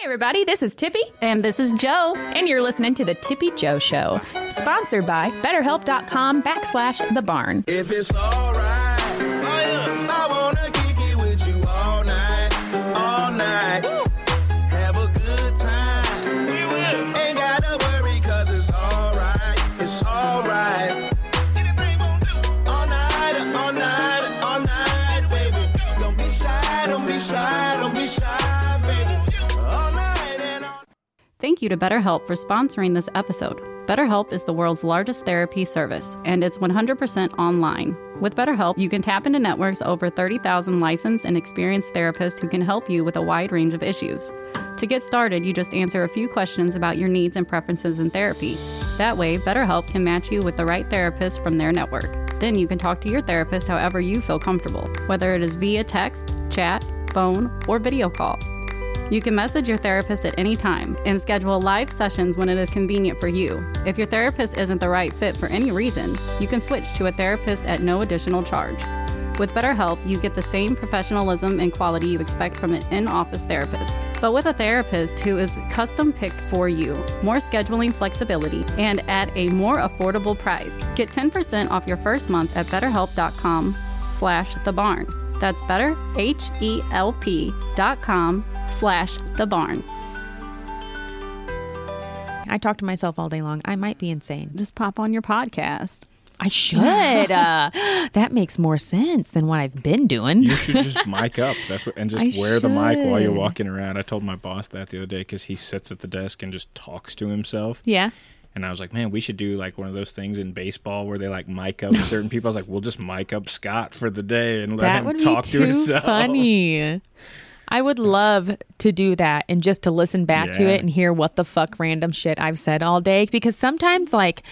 Hey, everybody, this is Tippy. And this is Jo. And you're listening to The Tippy Jo Show, sponsored by BetterHelp.com backslash The Barn. If it's alright, I Thank you to BetterHelp for sponsoring this episode. BetterHelp is the world's largest therapy service, and it's 100% online. With BetterHelp, you can tap into networks over 30,000 licensed and experienced therapists who can help you with a wide range of issues. To get started, you just answer a few questions about your needs and preferences in therapy. That way, BetterHelp can match you with the right therapist from their network. Then you can talk to your therapist however you feel comfortable, whether it is via text, chat, phone, or video call. You can message your therapist at any time and schedule live sessions when it is convenient for you. If your therapist isn't the right fit for any reason, you can switch to a therapist at no additional charge. With BetterHelp, you get the same professionalism and quality you expect from an in office therapist, but with a therapist who is custom picked for you, more scheduling flexibility, and at a more affordable price. Get 10% off your first month at betterhelp.com slash the barn. That's better, H-E-L-P dot com slash the barn. I talk to myself all day long. I might be insane. Just pop on your podcast. I should. uh, that makes more sense than what I've been doing. You should just mic up. That's what, and just I wear the mic while you're walking around. I told my boss that the other day because he sits at the desk and just talks to himself. yeah. And I was like, man, we should do like one of those things in baseball where they like mic up certain people. I was like, we'll just mic up Scott for the day and let That him would talk be to too himself. funny. I would love to do that and just to listen back to it and hear what the fuck random shit I've said all day because sometimes like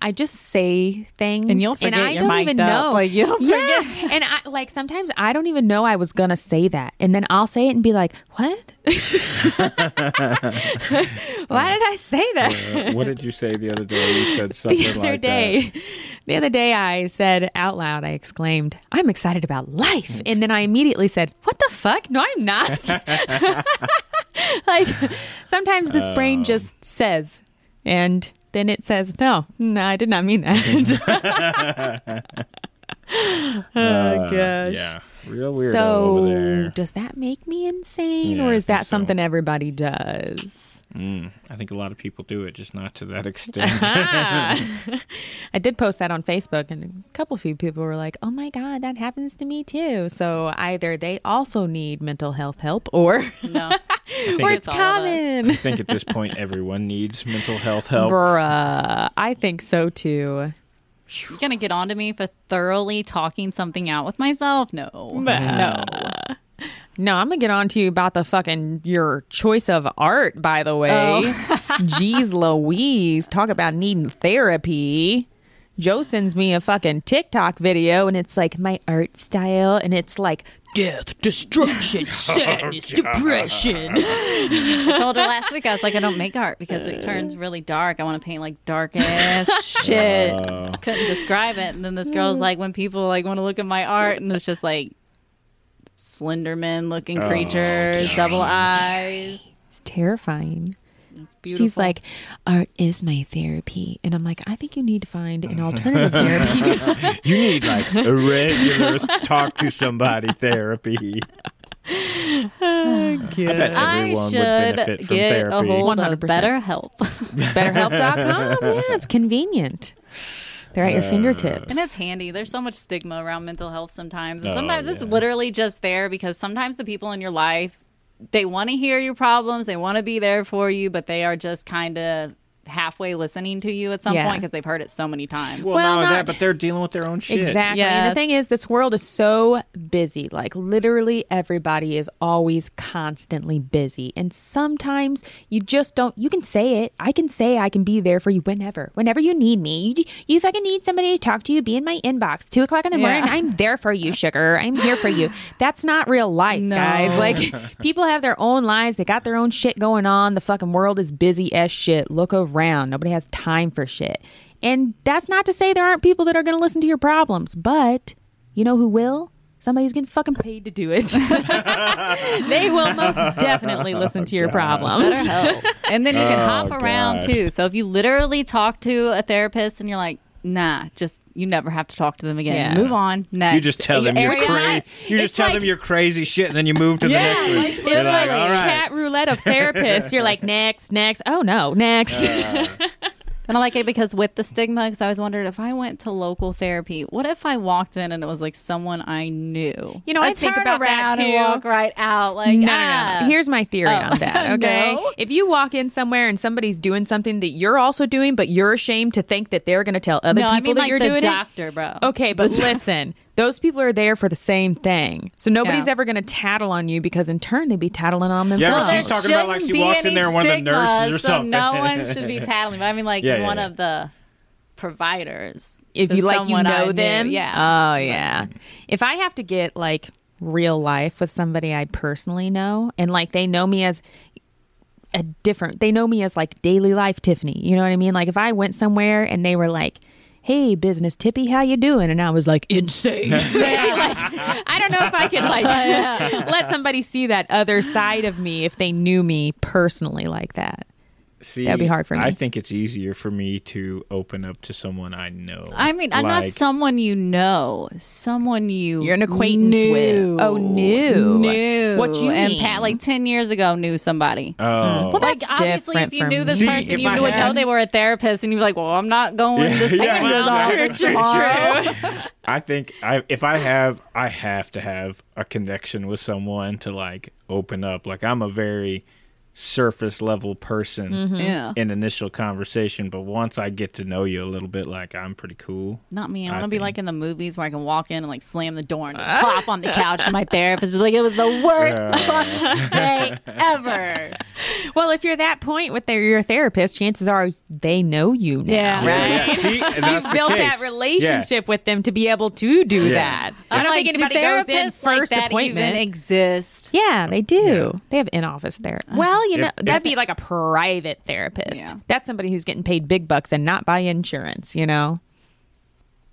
I just say things And you'll forget I you're don't even up. know. Like, you'll yeah, and I like sometimes I don't even know I was gonna say that, and then I'll say it and be like, "What? Why did I say that?" Uh, what did you say the other day? You said something the other like day that. The other day i said out loud i exclaimed i'm excited about life. And then i immediately said what the fuck? No i'm not. Like sometimes this Oh. brain just says and then it says no no i did not mean that. Oh Uh, gosh. Yeah, real weirdo so over there. does that make me insane Yeah, or is that think so. something everybody does Mm, I think a lot of people do it, just not to that extent. I did post that on Facebook, and a couple few people were like, "Oh my god, that happens to me too." So either they also need mental health help, or No. or it's it's all of us. common. I think at this point, everyone needs mental health help. Bruh, I think so too. You're going to get on to me for thoroughly talking something out with myself? No. No. No, I'm gonna get on to you about the fucking your choice of art. By the way, oh. Jeez Louise, talk about needing therapy. Jo sends me a fucking TikTok video, and it's like my art style, and it's like death, destruction, sadness, depression. I told her last week, I was like, I don't make art because it turns really dark. I want to paint like dark ass shit. Uh, Couldn't describe it. And then this girl's like, when people like want to look at my art, and it's just like Slenderman looking Oh, creatures, double eyes. It's terrifying. Beautiful. She's like, art is my therapy. And I'm like, I think you need to find an alternative therapy. you need like a regular talk to somebody therapy. Oh, I bet I everyone would should benefit from get therapy. a hold of 100%. BetterHelp. BetterHelp.com. Yeah, it's convenient. They're at your fingertips. And it's handy. There's so much stigma around mental health sometimes. And Oh, sometimes it's literally just there because sometimes the people in your life, they want to hear your problems, they want to be there for you, but they are just kind of halfway listening to you at some Yeah. point because they've heard it so many times. well, Well, not not- that, but they're dealing with their own shit. Exactly. And the thing is, this world is so busy. Like, literally, everybody is always constantly busy. And sometimes you just don't, you can say it. I can say I can be there for you whenever, whenever you need me. You, you fucking need somebody to talk to you, be in my inbox. Two o'clock in the morning, Yeah. I'm there for you, sugar. I'm here for you. That's not real life, No. guys. Like, people have their own lives. They got their own shit going on. The fucking world is busy as shit. Look around. Nobody has time for shit. And that's not to say there aren't people that are going to listen to your problems, but you know who will? somebody who's getting fucking paid to do it. they will most definitely listen to your oh, problems. And then you can Oh, hop around gosh. too. So if you literally talk to a therapist and you're like, nah, just you never have to talk to them again. Yeah. Move on. Next. You just tell them you're area- crazy. You just tell like- them you're crazy shit, and then you move to the next one. It's like, like, all right. chat roulette of therapists. You're like, next, next. Oh no, next. And I like it because with the stigma, because I always wondered if I went to local therapy, what if I walked in and it was like someone I knew? You know, I I'd think turn about that, too. walk right out. Like, No, no, ah. no. Here's my theory Oh. on that. Okay. No? If you walk in somewhere and somebody's doing something that you're also doing, but you're ashamed to think that they're going to tell other no, people I mean that like you're the doing doctor, bro. Okay, but listen, those people are there for the same thing. So nobody's Yeah. ever going to tattle on you because in turn they'd be tattling on Yeah, themselves. but she's talking about like she walks in there and one of the nurses or so something. No one should be tattling. But I mean, like Yeah, yeah, one yeah. of the providers. if you like you someone I know knew. them yeah. oh yeah if i have to get like real life with somebody i personally know and like they know me as a different they know me as like daily life tiffany you know what i mean like if i went somewhere and they were like hey business tippy how you doing? And i was like insane. Like, i don't know if i could like let somebody see that other side of me if they knew me personally like that See, That'd be hard for me. I think it's easier for me to open up to someone I know. I mean, I'm not someone you know, someone you You're an acquaintance knew. with. Oh, knew. knew. What you and mean? Pat like ten years ago knew somebody. Oh, hmm. Well, like that's obviously, if you knew this See, person, if you I would know they were a therapist, and you'd be like, "Well, I'm not going to see Yeah, his well, true, true. I think I if I have I have to have a connection with someone to like open up. Like I'm a very surface level person Mm-hmm. Yeah, in initial conversation, but once I get to know you a little bit, like I'm pretty cool. not me. I I want to be like in the movies where I can walk in and like slam the door and just pop on the couch, and my therapist is like, "It was the worst fucking day ever." Well, if you're that point with their, your therapist, chances are they know you now. Yeah. Yeah, yeah. See, and that's You've the built case. that relationship with them to be able to do Yeah. that. I I'm don't like, think do anybody goes in therapists like first that appointment. Even exist? yeah, they do. They have in-office there. Well, you If- know, that'd if- be like a private therapist. Yeah. That's somebody who's getting paid big bucks and not by insurance. You know.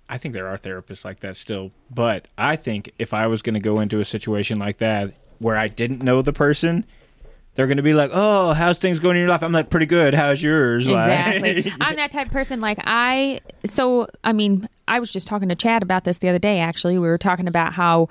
I think there are therapists like that still, but I think if I was going to go into a situation like that where I didn't know the person, they're going to be like, "Oh, how's things going in your life?" I'm like, "Pretty good. How's yours?" Like- Exactly. I'm that type of person. Like I, so I mean, I was just talking to Chad about this the other day. Actually, we were talking about how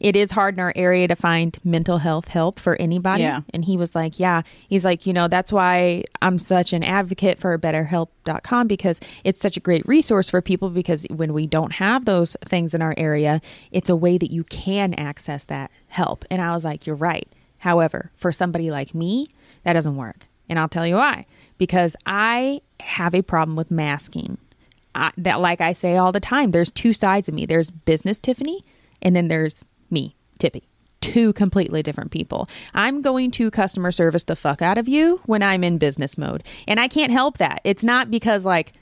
it is hard in our area to find mental health help for anybody. Yeah. And he was like, yeah, he's like, you know, that's why I'm such an advocate for betterhelp.com because it's such a great resource for people because when we don't have those things in our area, it's a way that you can access that help. And I was like, you're right. However, for somebody like me, that doesn't work. And I'll tell you why. Because I have a problem with masking. I, that, like I say all the time, there's two sides of me. There's business Tiffany, and then there's me, Tippy. Two completely different people. I'm going to customer service the fuck out of you when I'm in business mode. And I can't help that. It's not because, like,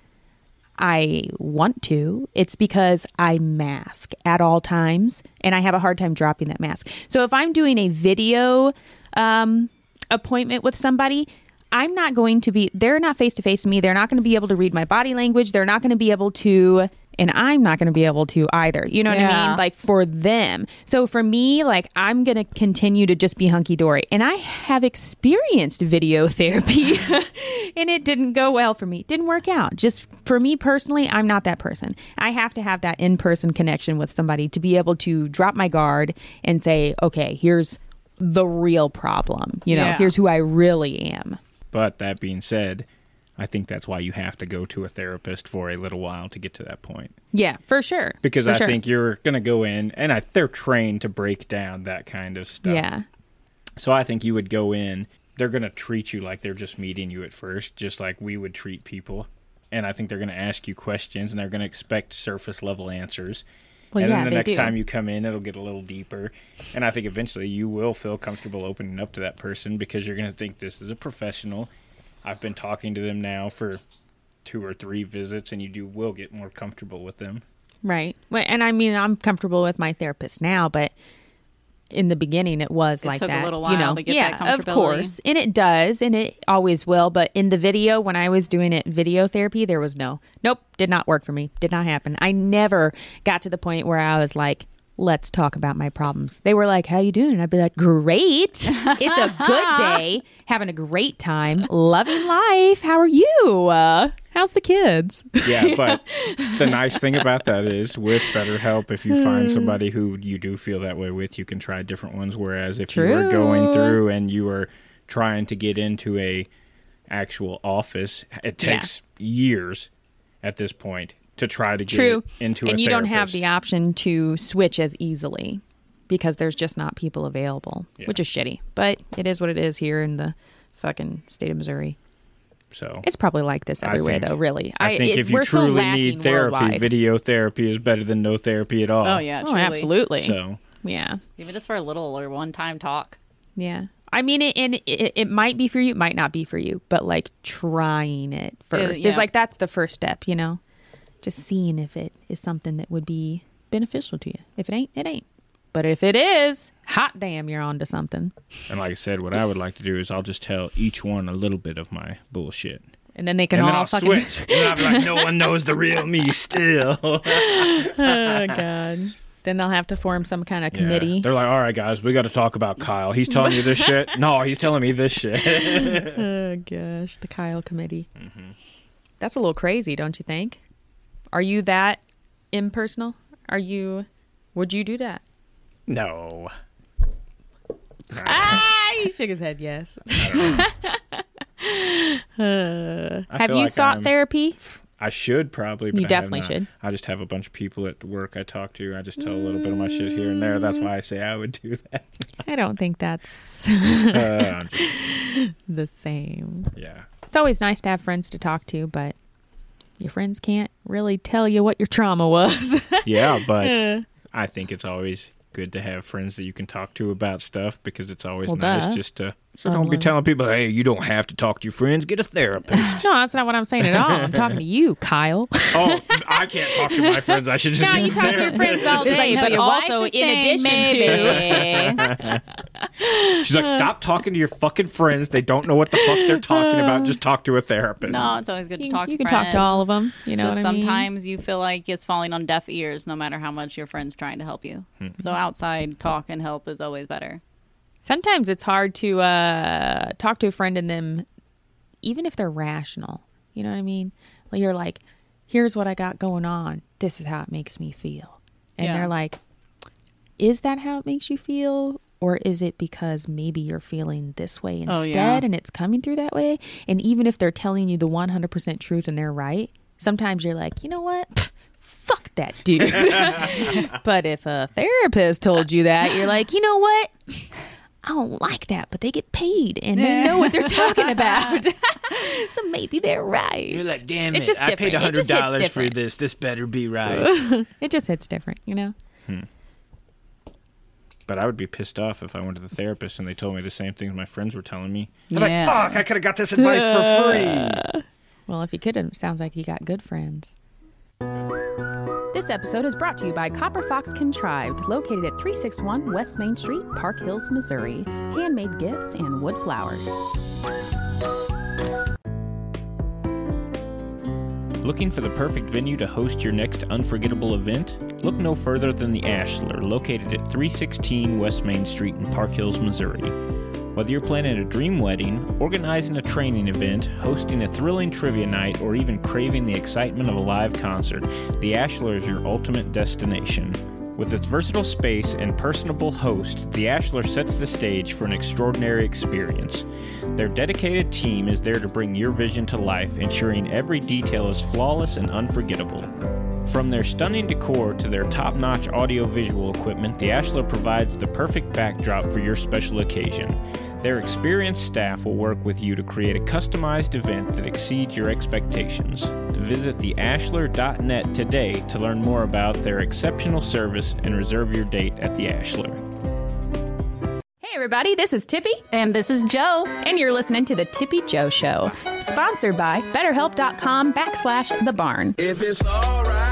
I want to. It's because I mask at all times and I have a hard time dropping that mask. So if I'm doing a video um, appointment with somebody, I'm not going to be, they're not face to face with me. They're not going to be able to read my body language. They're not going to be able to, and I'm not going to be able to either. You know what I mean? Like for them. So for me, like I'm going to continue to just be hunky dory. And I have experienced video therapy and it didn't go well for me. It didn't work out. Just for me personally, I'm not that person. I have to have that in person connection with somebody to be able to drop my guard and say, okay, here's the real problem. You know, Yeah. here's who I really am. But that being said, I think that's why you have to go to a therapist for a little while to get to that point. Yeah, for sure. Because For I sure. think you're going to go in, and I, they're trained to break down that kind of stuff. Yeah. So I think you would go in, they're going to treat you like they're just meeting you at first, just like we would treat people. And I think they're going to ask you questions and they're going to expect surface level answers. Well, and yeah, then the next do. time you come in, it'll get a little deeper. And I think eventually you will feel comfortable opening up to that person because you're going to think this is a professional. I've been talking to them now for two or three visits, and you do will get more comfortable with them. Right. Well, and I mean, I'm comfortable with my therapist now, but in the beginning, it was like took a that. little you know, to get yeah, that of course, and it does, and it always will. But in the video, when I was doing it video therapy, there was no, nope, did not work for me, did not happen. I never got to the point where I was like, let's talk about my problems. They were like, "How you doing?" And I'd be like, "Great. It's a good day. Having a great time. Loving life. How are you? Uh, how's the kids?" Yeah, but the nice thing about that is with BetterHelp, if you find somebody who you do feel that way with, you can try different ones. Whereas if you are going through and you are trying to get into a actual office, it Yeah. takes years at this point to try to get True. into a and you don't have the option to switch as easily because there's just not people available, which is shitty. But it is what it is here in the fucking state of Missouri. so It's probably like this I everywhere, think- though. Really, I think it- if you we're so truly need therapy, worldwide. video therapy is better than no therapy at all. Oh yeah, Oh, absolutely. So Yeah, Even just for a little or one time talk. yeah. I mean, it, and it, it might be for you, it might not be for you, but like trying it uh, first yeah. is like that's the first step, you know. Just seeing if it is something that would be beneficial to you. If it ain't, it ain't. But if it is, hot damn, you're onto something. And like I said, what I would like to do is I'll just tell each one a little bit of my bullshit. And then they can and all then I'll fucking. switch. and I'll be like, no one knows the real me still. oh god. Then they'll have to form some kind of Yeah. committee. They're like, all right, guys, we got to talk about Kyle. He's telling you this shit. No, he's telling me this shit. Oh gosh, the Kyle committee. Mm-hmm. That's a little crazy, don't you think? Are you that impersonal? Are you? Would you do that? no. Ah, he shook his head. Yes. Uh, have you like sought I'm- therapy? I should probably. You I definitely should. I just have a bunch of people at work I talk to. I just tell a little bit of my shit here and there. That's why I say I would do that. I don't think that's Uh, the same. yeah. It's always nice to have friends to talk to, but your friends can't really tell you what your trauma was. Yeah, but I think it's always good to have friends that you can talk to about stuff because it's always Well, nice duh. just to. So don't be telling people, hey, you don't have to talk to your friends. Get a therapist. no, that's not what I'm saying at all. I'm talking to you, Kyle. oh, I can't talk to my friends. I should just. No, get you a talk to your therapist. friends all day, like, no, but your wife also is in saying addition to. She's like, stop talking to your fucking friends. They don't know what the fuck they're talking about. Just talk to a therapist. No, it's always good to You- talk. you to can talk to all of them, you know Just what I mean? sometimes you feel like it's falling on deaf ears, no matter how much your friend's trying to help you. Hmm. So outside talk and help is always better. Sometimes it's hard to uh, talk to a friend and them, even if they're rational. You know what I mean? Like you're like, here's what I got going on. This is how it makes me feel. And Yeah. they're like, is that how it makes you feel? Or is it because maybe you're feeling this way Oh, instead yeah. and it's coming through that way? And even if they're telling you the 100% truth and they're right, sometimes you're like, you know what? Fuck that dude. but if a therapist told you that, you're like, you know what? I don't like that, but they get paid and they know what they're talking about. so maybe they're right. You're like, damn It's it! just I paid different. It hundred dollars for this. This better be right. It just hits different, you know? Hmm. but I would be pissed off if I went to the therapist and they told me the same things my friends were telling me. I'm Yeah. like, fuck! I could have got this advice for free. Well, if you could, it sounds like you got good friends. This episode is brought to you by Copper Fox Contrived, located at 361 West Main Street, Park Hills, Missouri. Handmade gifts and wood flowers. Looking for the perfect venue to host your next unforgettable event? Look no further than the Ashler, located at 316 West Main Street in Park Hills, Missouri. Whether you're planning a dream wedding, organizing a training event, hosting a thrilling trivia night, or even craving the excitement of a live concert, the Ashler is your ultimate destination. With its versatile space and personable host, the Ashler sets the stage for an extraordinary experience. Their dedicated team is there to bring your vision to life, ensuring every detail is flawless and unforgettable. From their stunning decor to their top notch audio visual equipment, the Ashler provides the perfect backdrop for your special occasion. Their experienced staff will work with you to create a customized event that exceeds your expectations. Visit theashler.net today to learn more about their exceptional service and reserve your date at the Ashler. Hey, everybody, this is Tippy, And this is Jo. and you're listening to The Tippy Jo Show, sponsored by BetterHelp.com backslash The Barn. If it's alright,